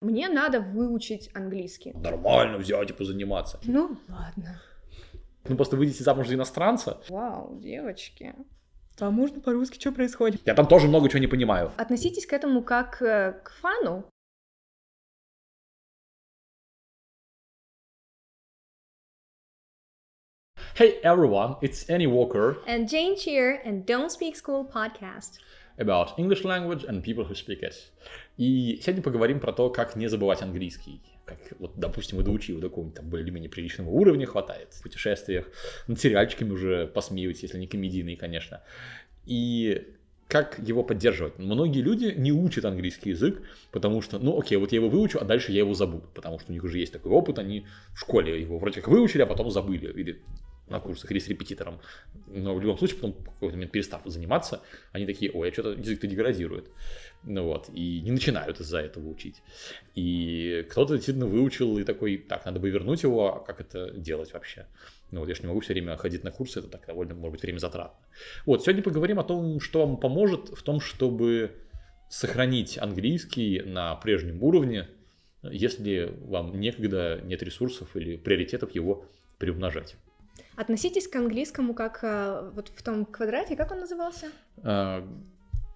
Мне надо выучить английский. Нормально взять и позаниматься. Ну, ладно. Ну, просто выйдете замуж за иностранца. Вау, девочки. А можно по-русски, что происходит? Я там тоже много чего не понимаю. Относитесь к этому как э, к фану. Hey everyone, it's Annie Walker And Jane Cheer and Don't Speak School podcast. About English language and people who speak it. И сегодня поговорим про то, как не забывать английский. Как, вот, допустим, вы доучили до какого-нибудь там более-менее приличного уровня хватает в путешествиях, над сериальчиками уже посмеиваетесь, если не комедийные, конечно. И как его поддерживать? Многие люди не учат английский язык, потому что, ну окей, вот я его выучу, а дальше я его забуду, потому что у них уже есть такой опыт, они в школе его вроде как выучили, а потом забыли, или на курсах или с репетитором. Но в любом случае, потом в какой-то момент перестав заниматься, они такие, ой, а что-то язык-то деградирует. Ну вот, и не начинают из-за этого учить. И кто-то действительно выучил и такой, так, надо бы вернуть его, а как это делать вообще? Ну вот я же не могу все время ходить на курсы, это так довольно, может быть, время затратно. Вот, сегодня поговорим о том, что вам поможет в том, чтобы сохранить английский на прежнем уровне, если вам некогда нет ресурсов или приоритетов его приумножать. Относитесь к английскому как э, вот в том квадрате, как он назывался? А,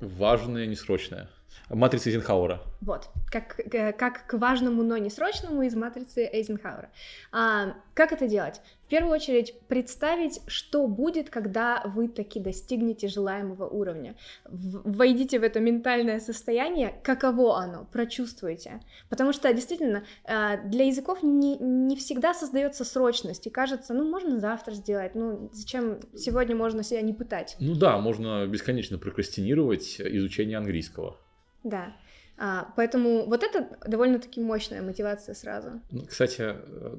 важное, несрочное. Матрица Эйзенхауэра. Вот, как, как к важному, но не срочному из матрицы Эйзенхауэра. А, как это делать? В первую очередь представить, что будет, когда вы таки достигнете желаемого уровня. Войдите в это ментальное состояние, каково оно, прочувствуйте. Потому что действительно э, для языков не, не всегда создается срочность, и кажется, ну можно завтра сделать, ну зачем сегодня можно себя не пытать. Ну да, можно бесконечно прокрастинировать изучение английского. Да. А, поэтому вот это довольно-таки мощная мотивация сразу. Кстати, э,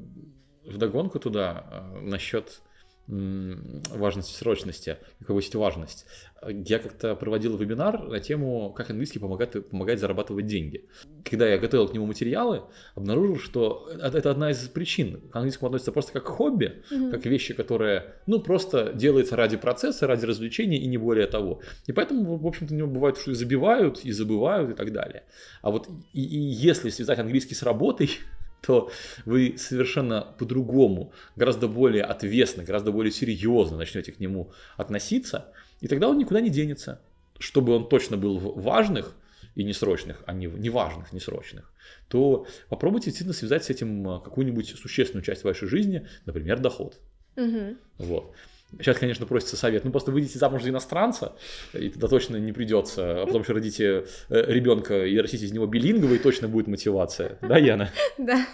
вдогонку туда э, насчет важности срочности, повысить важность. Я как-то проводил вебинар на тему, как английский помогает, помогает зарабатывать деньги. Когда я готовил к нему материалы, обнаружил, что это одна из причин. К английскому относится просто как хобби, Мгм. как вещи, которые, ну, просто делаются ради процесса, ради развлечения и не более того. И поэтому, в общем-то, у него бывает, что и забивают, и забывают, и так далее. А вот и, и если связать английский с работой, то вы совершенно по-другому, гораздо более ответственно, гораздо более серьезно начнете к нему относиться, и тогда он никуда не денется. Чтобы он точно был в важных и несрочных, а не в неважных, несрочных, то попробуйте действительно связать с этим а, какую-нибудь существенную часть вашей жизни, например, доход. Мгм. Вот. Сейчас, конечно, просится совет. Ну, просто выйдите замуж за иностранца, и тогда точно не придется. А потом еще родите э, ребенка и растите из него билинговый, точно будет мотивация. Да, Яна? Да.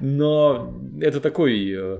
Но это такой... э,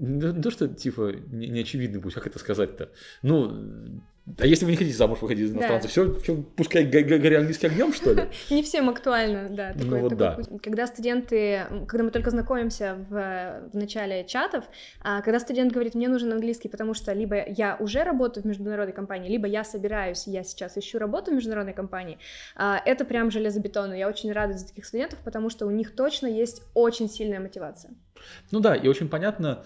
Не не то, что, типа, не- неочевидный путь, как это сказать-то? Ну, а если вы не хотите замуж выходить за Да. иностранца, все, пускай го- го- горя английский огнем, что ли? Не всем актуально, да, Ну такой, вот такой да. Когда студенты, когда мы только знакомимся в, в начале чатов, а, когда студент говорит, мне нужен английский, потому что либо я уже работаю в международной компании, либо я собираюсь, я сейчас ищу работу в международной компании, а, это прям железобетонно. Я очень рада за таких студентов, потому что у них точно есть очень сильная мотивация. Ну да, и очень понятно,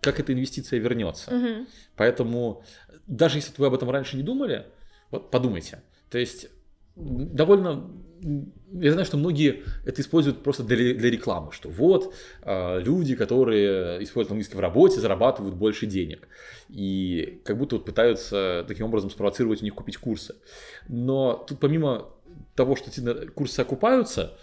как эта инвестиция вернется. Мгм. Поэтому даже если вы об этом раньше не думали, вот подумайте. То есть довольно... Я знаю, что многие это используют просто для, для рекламы, что вот а, люди, которые используют английский в работе, зарабатывают больше денег. И как будто вот пытаются таким образом спровоцировать у них купить курсы. Но тут помимо того, что курсы окупаются,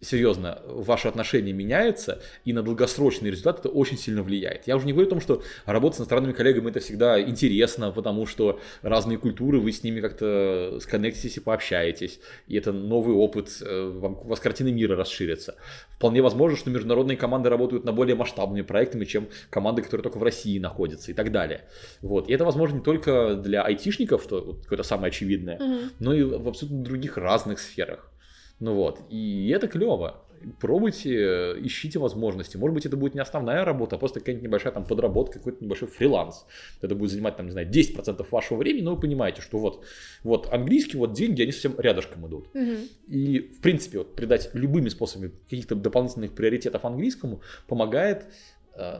серьезно, ваше отношение меняется, и на долгосрочный результат это очень сильно влияет. Я уже не говорю о том, что работать с иностранными коллегами это всегда интересно, потому что разные культуры, вы с ними как-то сконнектитесь и пообщаетесь, и это новый опыт, э, вам, у вас картина мира расширится. Вполне возможно, что международные команды работают на более масштабными проектами, чем команды, которые только в России находятся и так далее. Вот. И это возможно не только для айтишников, что какое-то самое очевидное, Мгм. но и в абсолютно других разных сферах. Ну вот, и это клево. Пробуйте, э, ищите возможности. Может быть, это будет не основная работа, а просто какая-нибудь небольшая там подработка, какой-то небольшой фриланс. Это будет занимать, там, не знаю, 10% вашего времени, но вы понимаете, что вот, вот английский, вот деньги, они совсем рядышком идут. Мгм. И, в принципе, вот, придать любыми способами каких-то дополнительных приоритетов английскому помогает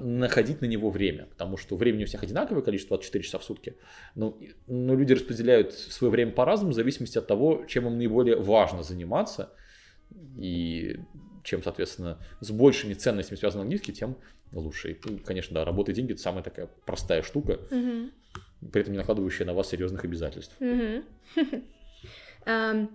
находить на него время, потому что времени у всех одинаковое количество, 24 часа в сутки, но, но люди распределяют свое время по-разному в зависимости от того, чем им наиболее важно заниматься, И чем, соответственно, с большими ценностями связан английский, тем лучше. И, ну, конечно, да, работа и деньги – это самая такая простая штука, Мгм. при этом не накладывающая на вас серьезных обязательств. Мгм. Э,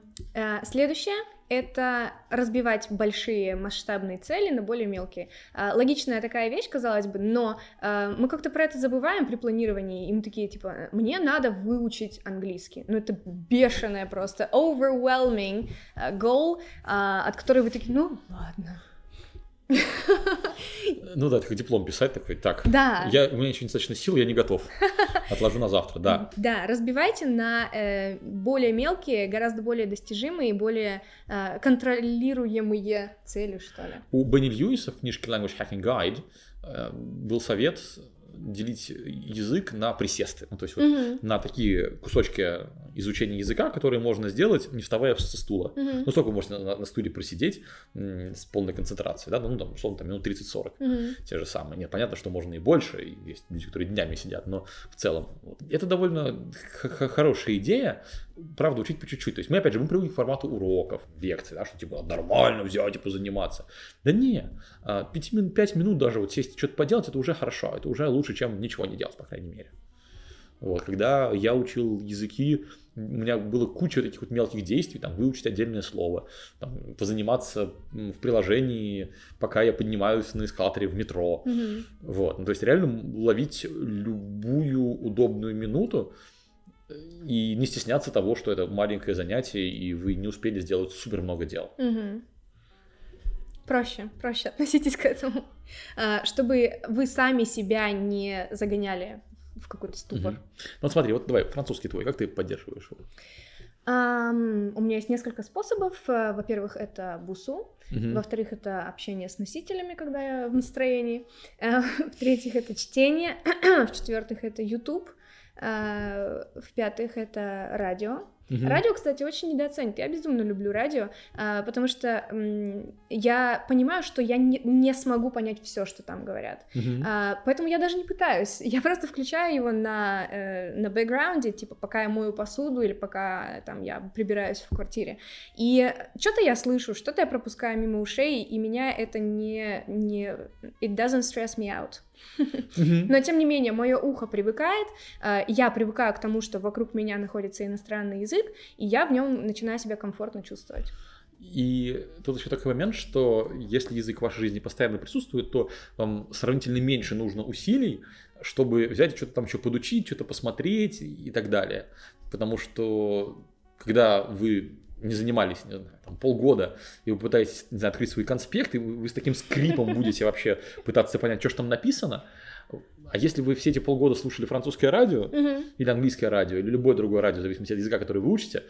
Следующее — это разбивать большие масштабные цели на более мелкие. Э, Логичная такая вещь, казалось бы, но э, мы как-то про это забываем при планировании, и мы такие, типа, мне надо выучить английский. Ну, это бешеное просто, overwhelming э, goal, э, от которой вы такие, ну, ладно. Ну да, такой диплом писать, такой, так, Да. я, у меня еще недостаточно сил, я не готов. Отложу на завтра, да. Да, разбивайте на э, более мелкие, гораздо более достижимые более э, контролируемые цели, что ли. У Бенни Льюиса в книжке Language Hacking Guide э, был совет делить язык на присесты. Ну, то есть вот Мгм, на такие кусочки изучения языка, которые можно сделать, не вставая со стула. мгм, Ну, сколько вы можете на, на стуле просидеть с полной концентрацией, да? Ну, там, условно, там, минут 30-40. мгм. те же самые. Нет, понятно, что можно и больше, и есть люди, которые днями сидят, но в целом это довольно хорошая идея, правда, учить по чуть-чуть. То есть мы, опять же, мы привыкли к формату уроков, лекций, да, что типа нормально взять и позаниматься. Да не, 5 минут, 5 минут даже вот сесть и что-то поделать, это уже хорошо, это уже лучше, чем ничего не делать, по крайней мере. Вот, когда я учил языки, у меня было куча таких вот мелких действий, там, выучить отдельное слово, там, позаниматься в приложении, пока я поднимаюсь на эскалаторе в метро. Мгм. Вот, ну, то есть реально ловить любую удобную минуту э, и не стесняться того, что это маленькое занятие, и вы не успели сделать супер много дел. Мгм. Проще, проще относитесь к этому. А, Чтобы вы сами себя не загоняли в какой-то ступор. Мгм. Ну смотри, вот давай, французский твой, как ты поддерживаешь его? Ам, у меня есть несколько способов. Э, Во-первых, это бусу. Мгм. Во-вторых, это общение с носителями, когда я в настроении. Э, В-третьих, это чтение. В-четвертых, это YouTube. Э, В-пятых, это радио. Мгм. Радио, кстати, очень недооценят. Я безумно люблю радио, а, потому что я понимаю, что я не, не смогу понять все, что там говорят. А, поэтому я даже не пытаюсь. Я просто включаю его на, э, на бэкграунде, типа пока я мою посуду или пока там я прибираюсь в квартире. И что-то я слышу, что-то я пропускаю мимо ушей, и меня это не... не it doesn't stress me out. Но тем не менее, мое ухо привыкает, э, я привыкаю к тому, что вокруг меня находится иностранный язык, и я в нем начинаю себя комфортно чувствовать. И тут еще такой момент, что если язык в вашей жизни постоянно присутствует, то вам сравнительно меньше нужно усилий, чтобы взять что-то там еще подучить, что-то посмотреть и так далее. Потому что когда вы не занимались не знаю, там, полгода, и вы пытаетесь не знаю, открыть свой конспект, и вы, вы с таким скрипом будете вообще пытаться понять, что же там написано. А если вы все эти полгода слушали французское радио, или английское радио, или любое другое радио, в зависимости от языка, который вы учите,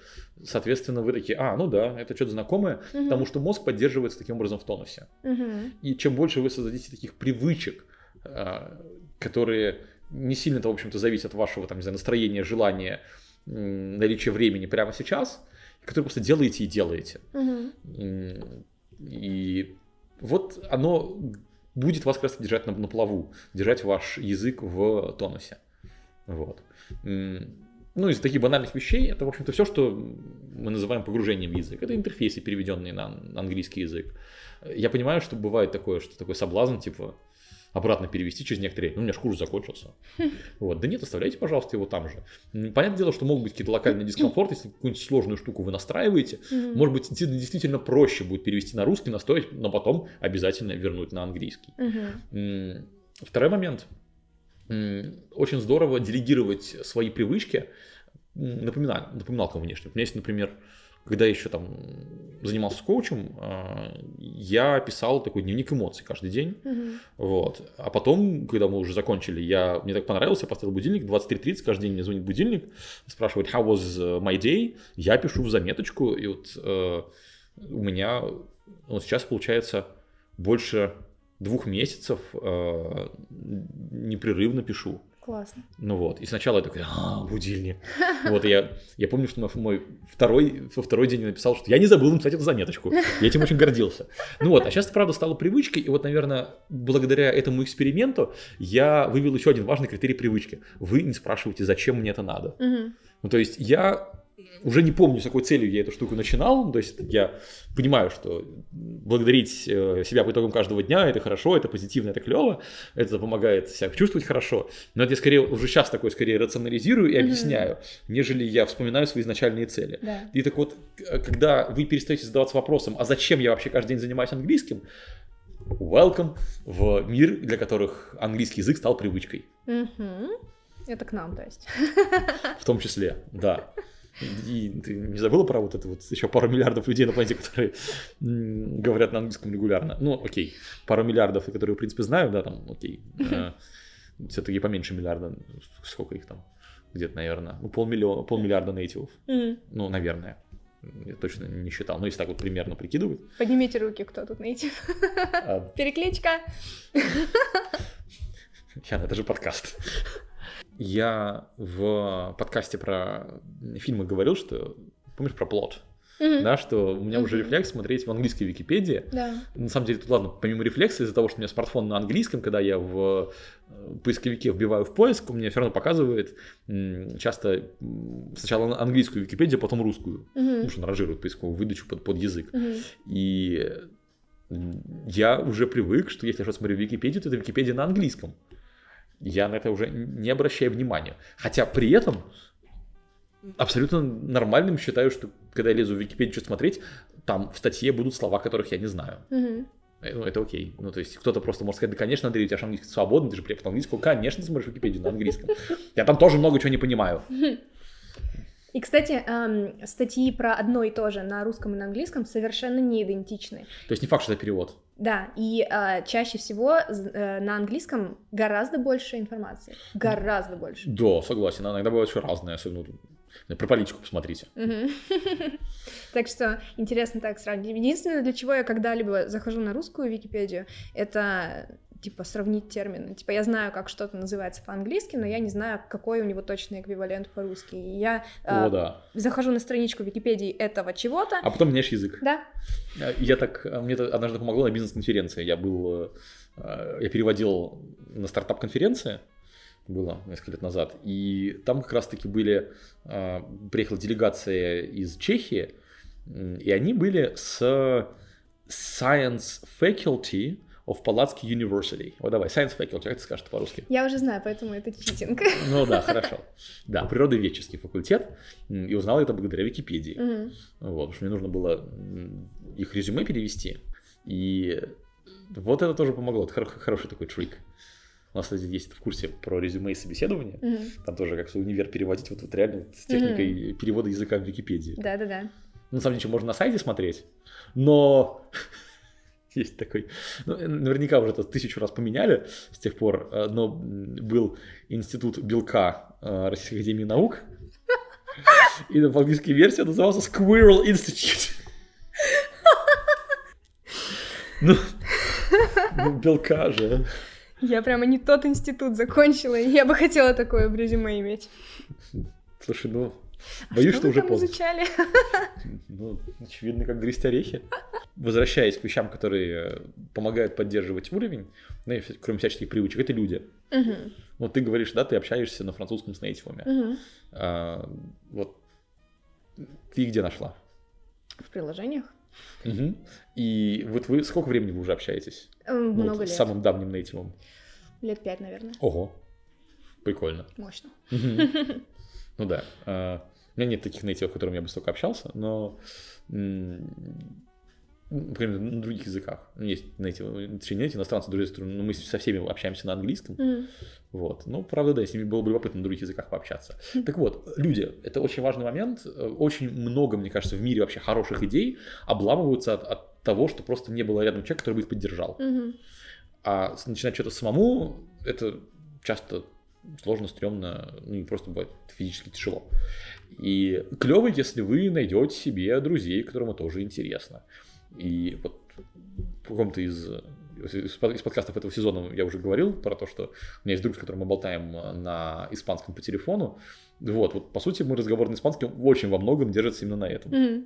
соответственно, вы такие, а, ну да, это что-то знакомое, Мгм. потому что мозг поддерживается таким образом в тонусе. Мгм. И чем больше вы создадите таких привычек, а, которые не сильно-то, в общем-то, зависят от вашего, там, не знаю, настроения, желания, наличия времени прямо сейчас, которые просто делаете и делаете. М, И вот оно будет вас как раз держать на, на плаву, держать ваш язык в тонусе. Вот. Ну, из таких банальных вещей, это, в общем-то, все, что мы называем погружением в язык. Это интерфейсы, переведенные на английский язык. Я понимаю, что бывает такое, что такой соблазн, типа, обратно перевести через некоторые, ну, у меня ж курс закончился. Вот. Да нет, оставляйте, пожалуйста, его там же. Понятное дело, что могут быть какие-то локальные дискомфорты, если какую-нибудь сложную штуку вы настраиваете, Мгм. может быть, действительно, проще будет перевести на русский, настоять, но потом обязательно вернуть на английский. М, Второй момент. Очень здорово делегировать свои привычки напоминал, напоминалкам внешним. У меня есть, например, когда я еще там занимался коучем, а, я писал такой дневник эмоций каждый день. Мгм. Вот. А потом, когда мы уже закончили, я, мне так понравилось, я поставил будильник, 23.30, каждый день мне звонит будильник, спрашивает, how was uh, my day? Я пишу в заметочку, и вот э, у меня вот сейчас получается больше двух месяцев э, непрерывно пишу. Классно. Ну вот, и сначала я такой, а, будильник. Вот, я, я помню, что мой, второй, во второй день написал, что я не забыл написать эту заметочку. Я этим очень гордился. Ну вот, а сейчас, правда, стало привычкой, и вот, наверное, благодаря этому эксперименту я вывел еще один важный критерий привычки. Вы не спрашиваете, зачем мне это надо. Ну, то есть я уже не помню, с какой целью я эту штуку начинал. То есть я понимаю, что благодарить э, себя по итогам каждого дня это хорошо, это позитивно, это клево, это помогает себя чувствовать хорошо. Но это я скорее уже сейчас такой скорее рационализирую и объясняю, mm-hmm. нежели я вспоминаю свои изначальные цели. Да. И так вот, когда вы перестаете задаваться вопросом, а зачем я вообще каждый день занимаюсь английским, welcome в мир, для которых английский язык стал привычкой. Mm-hmm. Это к нам, то есть. В том числе, да. И ты не забыла про вот это вот еще пару миллиардов людей на планете, которые говорят на английском регулярно? Ну, окей, пару миллиардов, которые, в принципе, знаю, да, там, окей. Э, Все-таки поменьше миллиарда, сколько их там? Где-то, наверное, ну, полмиллиона, полмиллиарда нейтивов. Ну, наверное. Я точно не считал. Но если так вот примерно прикидывать. Поднимите руки, кто тут нейтив. А... Перекличка. Яна, это же подкаст я в подкасте про фильмы говорил, что помнишь про плод? Mm-hmm. Да, что у меня mm-hmm. уже рефлекс смотреть в английской Википедии. Да. На самом деле, тут ладно, помимо рефлекса, из-за того, что у меня смартфон на английском, когда я в э, поисковике вбиваю в поиск, у меня все равно показывает часто сначала английскую Википедию, а потом русскую. Mm-hmm. Потому что он ранжирует поисковую выдачу под, под язык. Mm-hmm. И я уже привык, что если я что-то смотрю в Википедию, то это Википедия на английском я на это уже не обращаю внимания. Хотя при этом абсолютно нормальным считаю, что когда я лезу в Википедию что смотреть, там в статье будут слова, которых я не знаю. Угу. Ну, это окей. Ну, то есть кто-то просто может сказать, да, конечно, Андрей, у тебя же английский свободный, ты же препод английского. Конечно, смотришь Википедию на английском. Я там тоже много чего не понимаю. И, кстати, эм, статьи про одно и то же на русском и на английском совершенно не идентичны. То есть не факт, что это перевод. Да, и э, чаще всего э, на английском гораздо больше информации. Гораздо больше. Да, согласен. Иногда бывает еще разное, особенно про политику посмотрите. Так что интересно так сравнить. Единственное, для чего я когда-либо захожу на русскую Википедию, это типа сравнить термины. Типа я знаю, как что-то называется по-английски, но я не знаю, какой у него точный эквивалент по-русски. И я О, э, да. захожу на страничку Википедии этого чего-то. А потом меняешь язык. Да. Э, я так, э, мне это однажды помогло на бизнес-конференции. Я был, э, я переводил на стартап-конференции, было несколько лет назад, и там как раз-таки были, приехала делегация из Чехии, и они были с Science Faculty of Palatsky University. Вот давай, Science Faculty, как ты скажешь по-русски? Я уже знаю, поэтому это читинг. Ну да, хорошо. Да, природоведческий факультет, и узнал это благодаря Википедии. Угу. Вот, потому что мне нужно было их резюме перевести, и вот это тоже помогло, это хороший такой трик. У нас, кстати, есть в курсе про резюме и собеседование. Mm-hmm. Там тоже как свой универ переводить вот, вот реально с техникой mm-hmm. перевода языка в Википедии. Да-да-да. На самом деле, можно на сайте смотреть, но есть такой, ну, наверняка уже это тысячу раз поменяли с тех пор, э, но был институт белка э, Российской Академии Наук, и в английской версии назывался Squirrel Institute. Ну, ну, белка же. Я прямо не тот институт закончила, и я бы хотела такое в резюме иметь. Слушай, ну, а Боюсь, что, что уже поздно. изучали? Ну, очевидно, как грызть орехи. Возвращаясь к вещам, которые помогают поддерживать уровень, ну, кроме всяческих привычек, это люди. Угу. Вот ты говоришь, да, ты общаешься на французском с нейтивами. Угу. А, вот ты где нашла? В приложениях. Угу. И вот вы сколько времени вы уже общаетесь? Много ну, вот, лет. С самым давним нейтивом? Лет пять, наверное. Ого, прикольно. Мощно. Угу. Ну да. А, у меня нет таких нейтивов, с которыми я бы столько общался, но например, на других языках. Ну, есть native, точнее, нет, иностранцы, друзья, но мы со всеми общаемся на английском. Mm. Вот. Ну, правда, да, с ними было бы любопытно на других языках пообщаться. Mm. Так вот, люди, это очень важный момент. Очень много, мне кажется, в мире вообще хороших идей обламываются от, от того, что просто не было рядом человека, который бы их поддержал. Mm-hmm. А начинать что-то самому, это часто сложно, стрёмно, ну, не просто бывает физически тяжело. И клево, если вы найдете себе друзей, которым это тоже интересно. И вот в каком-то из из подкастов этого сезона я уже говорил про то, что у меня есть друг, с которым мы болтаем на испанском по телефону. Вот, вот по сути, мой разговор на испанском очень во многом держится именно на этом. Mm-hmm.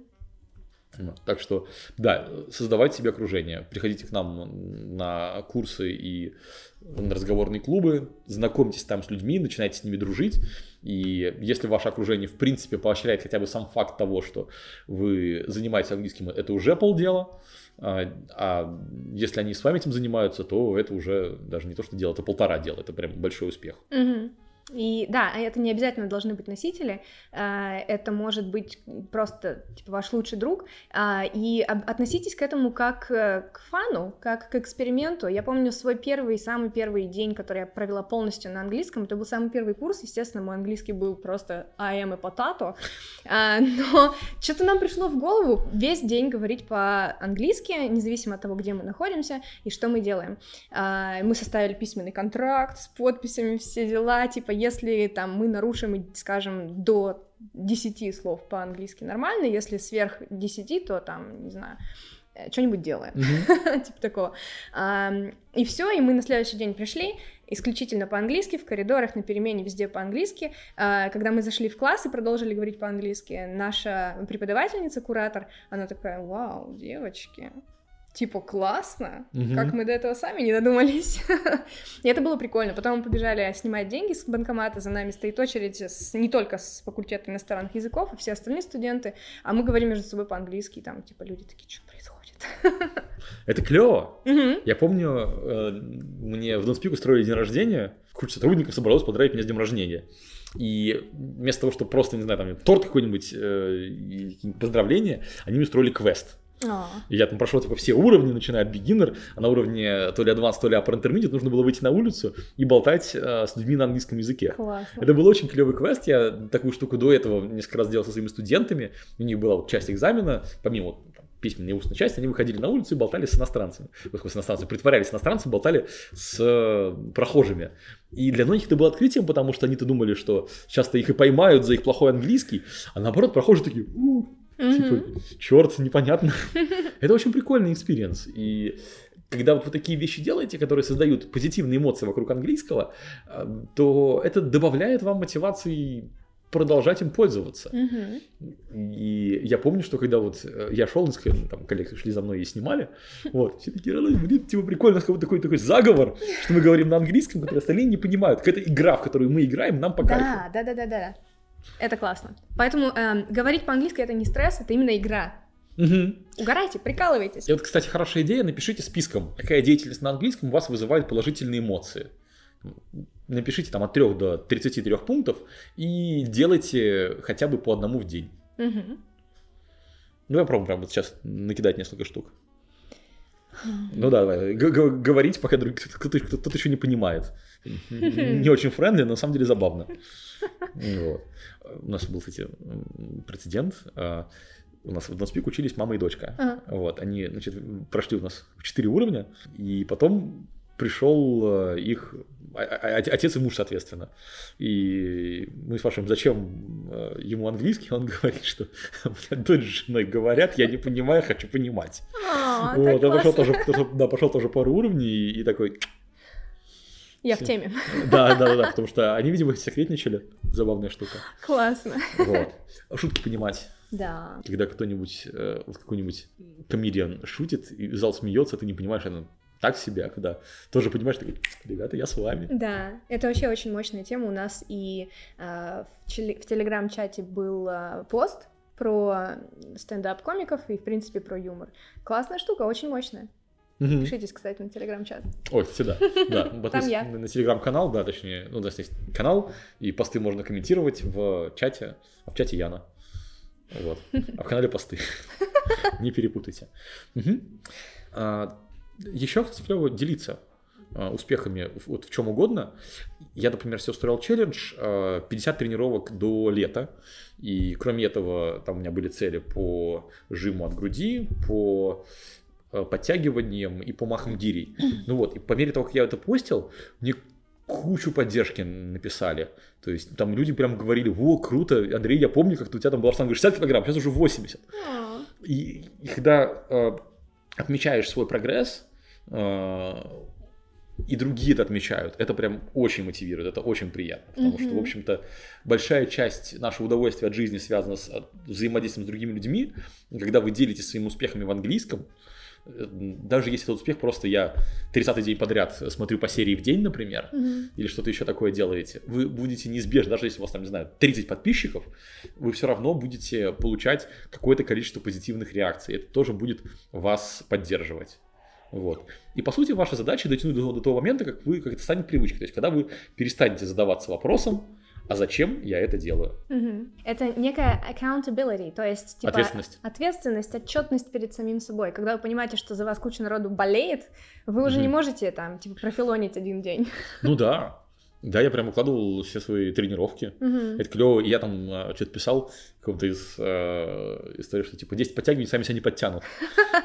Так что, да, создавайте себе окружение, приходите к нам на курсы и на разговорные клубы, знакомьтесь там с людьми, начинайте с ними дружить, и если ваше окружение в принципе поощряет хотя бы сам факт того, что вы занимаетесь английским, это уже полдела, а, а если они с вами этим занимаются, то это уже даже не то, что дело, это полтора дела, это прям большой успех. Угу. И да, это не обязательно должны быть носители, а, это может быть просто типа, ваш лучший друг, а, и относитесь к этому как э, к фану, как к эксперименту. Я помню свой первый, самый первый день, который я провела полностью на английском, это был самый первый курс, естественно, мой английский был просто I am a potato, а, но что-то нам пришло в голову весь день говорить по-английски, независимо от того, где мы находимся и что мы делаем. Мы составили письменный контракт с подписями, все дела, типа если там мы нарушим, скажем, до 10 слов по-английски нормально, если сверх 10, то там, не знаю, э, что-нибудь делаем, mm-hmm. типа такого. И все, и мы на следующий день пришли, исключительно по-английски, в коридорах, на перемене, везде по-английски. А, когда мы зашли в класс и продолжили говорить по-английски, наша преподавательница, куратор, она такая, вау, девочки, типа классно, угу. как мы до этого сами не додумались. и это было прикольно. Потом мы побежали снимать деньги с банкомата, за нами стоит очередь с, не только с факультета иностранных языков, а все остальные студенты, а мы говорим между собой по-английски, и там типа люди такие, что происходит? это клево. Угу. Я помню, э, мне в Донспик устроили день рождения, куча сотрудников собралась поздравить меня с днем рождения. И вместо того, чтобы просто, не знаю, там торт какой-нибудь, э, поздравления, они мне устроили квест. И я там прошел типа все уровни, начиная от beginner, а на уровне то ли advanced, то ли upper intermediate нужно было выйти на улицу и болтать э, с людьми на английском языке. Классно. Это был очень клевый квест, я такую штуку до этого несколько раз делал со своими студентами, у них была вот часть экзамена, помимо там, письменной и устной части, они выходили на улицу и болтали с иностранцами, с иностранцами, притворялись иностранцами, болтали с э, прохожими. И для многих это было открытием, потому что они-то думали, что часто их и поймают за их плохой английский, а наоборот, прохожие такие, Типа, черт, непонятно. Это очень прикольный experience. И когда вот вы такие вещи делаете, которые создают позитивные эмоции вокруг английского, э, то это добавляет вам мотивации продолжать им пользоваться. И я помню, что когда вот э, я шел, там коллеги шли за мной и снимали, вот, все такие, блин, типа прикольно, такой, такой заговор, что мы говорим на английском, который остальные не понимают. Какая-то игра, в которую мы играем, нам по да, кайфу. Да, да, да, да. Это классно. Поэтому э, говорить по-английски это не стресс, это именно игра. Угу. Угорайте, прикалывайтесь. И вот, кстати, хорошая идея, напишите списком, какая деятельность на английском у вас вызывает положительные эмоции. Напишите там от 3 до 33 пунктов и делайте хотя бы по одному в день. Угу. Давай попробуем вот сейчас накидать несколько штук. Ну да, давай. Г- говорить, пока кто-то, кто-то еще не понимает. Не очень friendly, но на самом деле забавно. Вот. У нас был, кстати, прецедент. А, у нас в Донспик учились мама и дочка. Ага. Вот, они, значит, прошли у нас четыре уровня, и потом пришел э, их а, а, отец и муж, соответственно. И мы спрашиваем, зачем э, ему английский, он говорит, что дочь с женой говорят, я не понимаю, хочу понимать. А, вот, он пошел тоже, да, пошел тоже пару уровней и такой, я в теме. Да, да, да, потому что они, видимо, секретничали. Забавная штука. Классно. Вот. Шутки понимать. Да. Когда кто-нибудь, э, вот какой-нибудь комедиан шутит, и зал смеется, ты не понимаешь, она так себе, а когда тоже понимаешь, ты ребята, я с вами. Да, это вообще очень мощная тема. У нас и э, в, в телеграм-чате был э, пост про стендап-комиков и, в принципе, про юмор. Классная штука, очень мощная. Угу. Пишитесь, кстати, на телеграм-чат. Ой, всегда. Да, Там я. На телеграм-канал, да, точнее, ну, нас есть канал, и посты можно комментировать в чате, а в чате Яна. Вот. А в канале посты. Не перепутайте. Еще, кстати, клево делиться а, успехами вот в чем угодно. Я, например, себе устроил челлендж 50 а, тренировок до лета. И кроме этого, там у меня были цели по жиму от груди, по подтягиванием и помахом гирей. Ну вот, и по мере того, как я это постил, мне кучу поддержки написали. То есть там люди прям говорили, во, круто, Андрей, я помню, как у тебя там была штанга 60 килограмм, сейчас уже 80. А. И, и когда э, отмечаешь свой прогресс, э, и другие это отмечают, это прям очень мотивирует, это очень приятно, потому mm-hmm. что, в общем-то, большая часть нашего удовольствия от жизни связана с взаимодействием с другими людьми, когда вы делитесь своими успехами в английском, даже если этот успех просто я 30-й день подряд смотрю по серии в день, например, mm-hmm. или что-то еще такое делаете, вы будете неизбежно, даже если у вас там, не знаю, 30 подписчиков, вы все равно будете получать какое-то количество позитивных реакций. Это тоже будет вас поддерживать. Вот. И по сути ваша задача дотянуть до, до того момента, как вы как это станет привычкой. То есть, когда вы перестанете задаваться вопросом, а зачем я это делаю? Угу. Это некая accountability, то есть типа ответственность, ответственность, отчетность перед самим собой. Когда вы понимаете, что за вас куча народу болеет, вы уже угу. не можете там типа профилонить один день. Ну да, да, я прям укладывал все свои тренировки. Uh-huh. Это клево. И я там э, что-то писал каком-то из э, истории, что типа 10 подтягиваний сами себя не подтянут.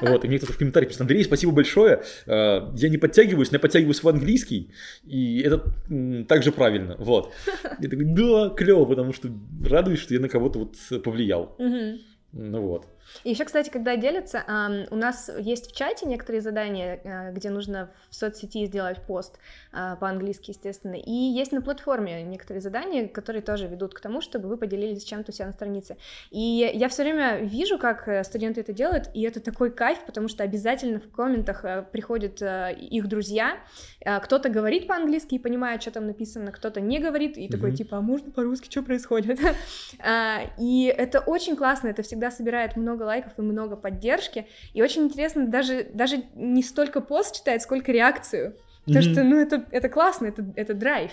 Вот, и мне кто-то в комментарии пишет, Андрей, спасибо большое, э, я не подтягиваюсь, но я подтягиваюсь в английский, и это м, также правильно. Вот. Я такой, да, клево, потому что радуюсь, что я на кого-то вот повлиял. Uh-huh. Ну вот. И еще, кстати, когда делятся, у нас есть в чате некоторые задания, э, где нужно в соцсети сделать пост а, по-английски, естественно, и есть на платформе некоторые задания, которые тоже ведут к тому, чтобы вы поделились чем-то у себя на странице. И я все время вижу, как э, студенты это делают, и это такой кайф, потому что обязательно в комментах э, приходят их друзья, кто-то говорит по-английски и понимает, что там написано, кто-то не говорит, и mm-hmm. такой типа, а можно по-русски, что происходит? И это очень классно, это всегда собирает много лайков и много поддержки. И очень интересно даже, даже не столько пост читать, сколько реакцию. Потому mm-hmm. что, ну, это, это классно, это, это драйв.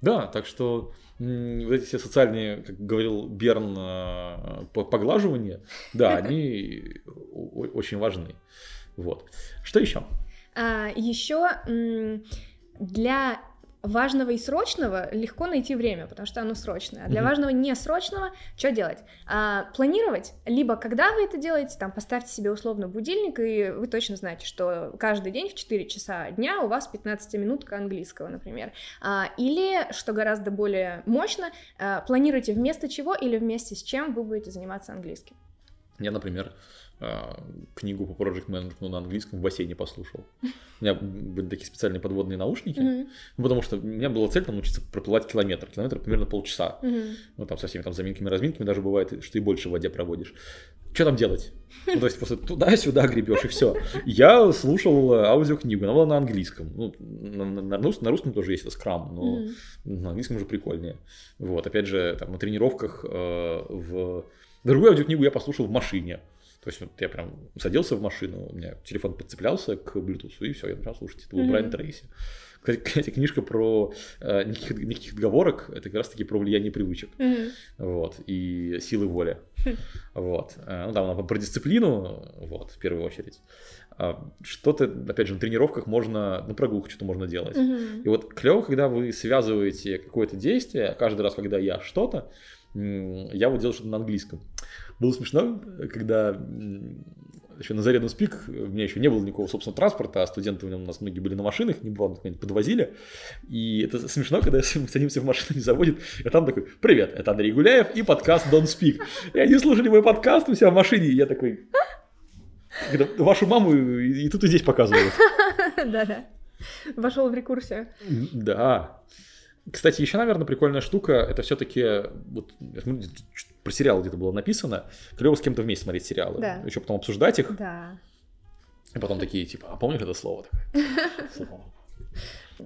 Да, так что вот эти все социальные, как говорил Берн, э, поглаживания, да, они очень важны. Вот. Что еще? А, еще для важного и срочного легко найти время, потому что оно срочное. А для mm-hmm. важного не срочного что делать? А, планировать, либо когда вы это делаете, там поставьте себе условно будильник, и вы точно знаете, что каждый день в 4 часа дня у вас 15 минутка английского, например. А, или, что гораздо более мощно, а, планируйте вместо чего или вместе с чем вы будете заниматься английским. Я, например, книгу по Project Management на английском в бассейне послушал. У меня были такие специальные подводные наушники, mm-hmm. ну, потому что у меня была цель там научиться проплывать километр. Километр примерно полчаса. Mm-hmm. Ну, там со всеми там заминками, разминками даже бывает, что и больше в воде проводишь. Что там делать? Ну, то есть просто туда-сюда гребешь и все. Я слушал аудиокнигу, она была на английском. Ну, на, на, на русском тоже есть это скрам, но mm-hmm. на английском уже прикольнее. Вот, опять же, там на тренировках э, в... Другую аудиокнигу я послушал в машине. То есть вот я прям садился в машину, у меня телефон подцеплялся к Bluetooth, и все, я начал слушать. Это был mm-hmm. Брайан Трейси. Кстати, книжка про э, никаких, никаких отговорок, это как раз-таки про влияние привычек. Mm-hmm. Вот, и силы воли. Mm-hmm. Вот. Э, ну, там она про дисциплину, вот, в первую очередь. А что-то, опять же, на тренировках можно, на прогулках что-то можно делать. Mm-hmm. И вот клево, когда вы связываете какое-то действие, каждый раз, когда я что-то, я вот делал что-то на английском. Было смешно, когда еще на заре спик у меня еще не было никакого собственного транспорта, а студенты у нас многие были на машинах, не бывало, куда-нибудь подвозили. И это смешно, когда мы садимся в машину, не заводит, и там такой, привет, это Андрей Гуляев и подкаст Don't Speak. И они слушали мой подкаст у себя в машине, и я такой, вашу маму и, и тут и здесь показывают. Да-да. Вошел в рекурсию. Да. Кстати, еще, наверное, прикольная штука, это все-таки, вот, про сериал где-то было написано, клево с кем-то вместе смотреть сериалы, да. еще потом обсуждать их. Да. И потом такие, типа, а помнишь это слово? Такое?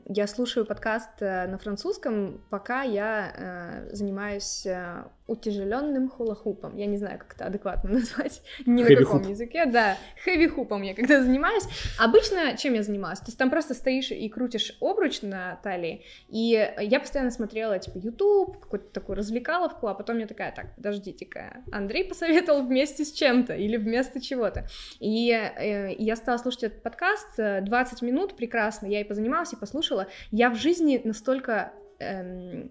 Я слушаю подкаст э, на французском, пока я э, занимаюсь э, утяжеленным хула-хупом. Я не знаю, как это адекватно назвать, ни на каком языке. Да, хэви-хупом я когда занимаюсь. Обычно чем я занималась? То есть там просто стоишь и крутишь обруч на талии, и я постоянно смотрела, типа, YouTube, какую-то такую развлекаловку, а потом я такая, так, подождите-ка, Андрей посоветовал вместе с чем-то или вместо чего-то. И э, я стала слушать этот подкаст 20 э, минут, прекрасно, я и позанималась, и послушала. Я в жизни настолько... Эм,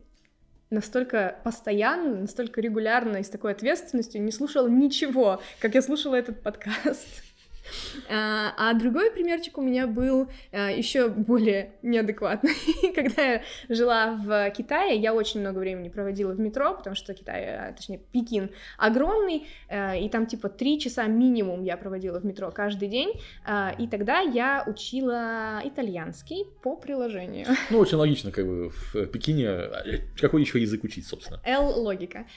настолько постоянно, настолько регулярно и с такой ответственностью не слушала ничего, как я слушала этот подкаст. А, а другой примерчик у меня был а, еще более неадекватный. Когда я жила в Китае, я очень много времени проводила в метро, потому что Китай, а, точнее Пекин, огромный, и там типа три часа минимум я проводила в метро каждый день, и тогда я учила итальянский по приложению. Ну, очень логично, как бы в Пекине какой еще язык учить, собственно? L-логика.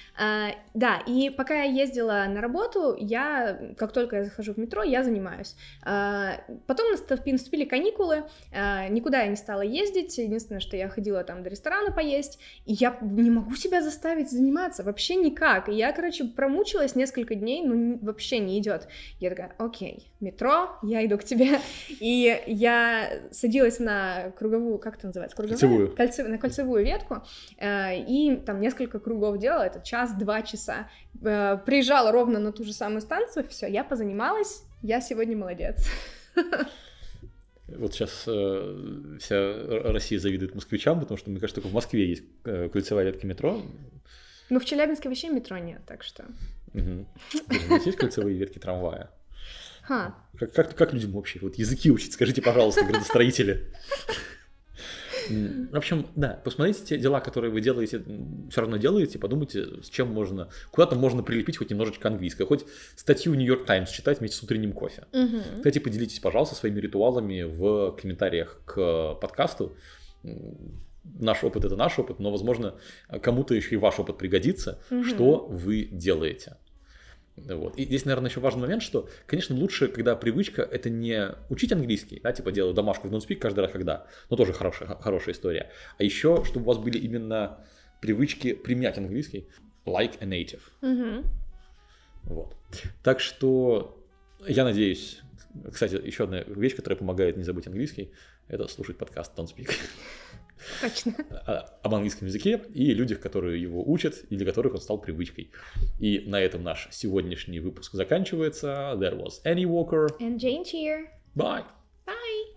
Да, и пока я ездила на работу, я, как только я захожу в метро, я занимаюсь. А, потом наступили каникулы, а, никуда я не стала ездить, единственное, что я ходила там до ресторана поесть, и я не могу себя заставить заниматься, вообще никак. И я, короче, промучилась несколько дней, ну вообще не идет. Я такая, окей, метро, я иду к тебе. И я садилась на круговую, как это называется? Круговую? Кольцевую. Кольце, на кольцевую ветку, э, и там несколько кругов делала, это час-два часа. Э, приезжала ровно на ту же самую станцию, все, я позанималась, я сегодня молодец. Вот сейчас э, вся Россия завидует москвичам, потому что, мне кажется, только в Москве есть э, кольцевая ветка метро. Ну, в Челябинске вообще метро нет, так что... Угу. Есть кольцевые ветки трамвая? Ха. Как, как, как людям вообще вот языки учить? Скажите, пожалуйста, градостроители. В общем, да, посмотрите те дела, которые вы делаете, все равно делаете, подумайте, с чем можно, куда-то можно прилепить хоть немножечко английское, хоть статью York Times читать вместе с утренним кофе. Угу. Кстати, поделитесь, пожалуйста, своими ритуалами в комментариях к подкасту. Наш опыт это наш опыт, но, возможно, кому-то еще и ваш опыт пригодится, угу. что вы делаете. Вот. И здесь, наверное, еще важный момент, что, конечно, лучше, когда привычка это не учить английский, да, типа делать домашку в NoSpeak каждый раз, когда, но тоже хорошая, хорошая история, а еще, чтобы у вас были именно привычки применять английский, like a native. Mm-hmm. Вот. Так что я надеюсь, кстати, еще одна вещь, которая помогает не забыть английский, это слушать подкаст Don't Speak. Точно. об английском языке и людях, которые его учат и для которых он стал привычкой. И на этом наш сегодняшний выпуск заканчивается. There was Annie Walker. And Jane Cheer. Bye. Bye.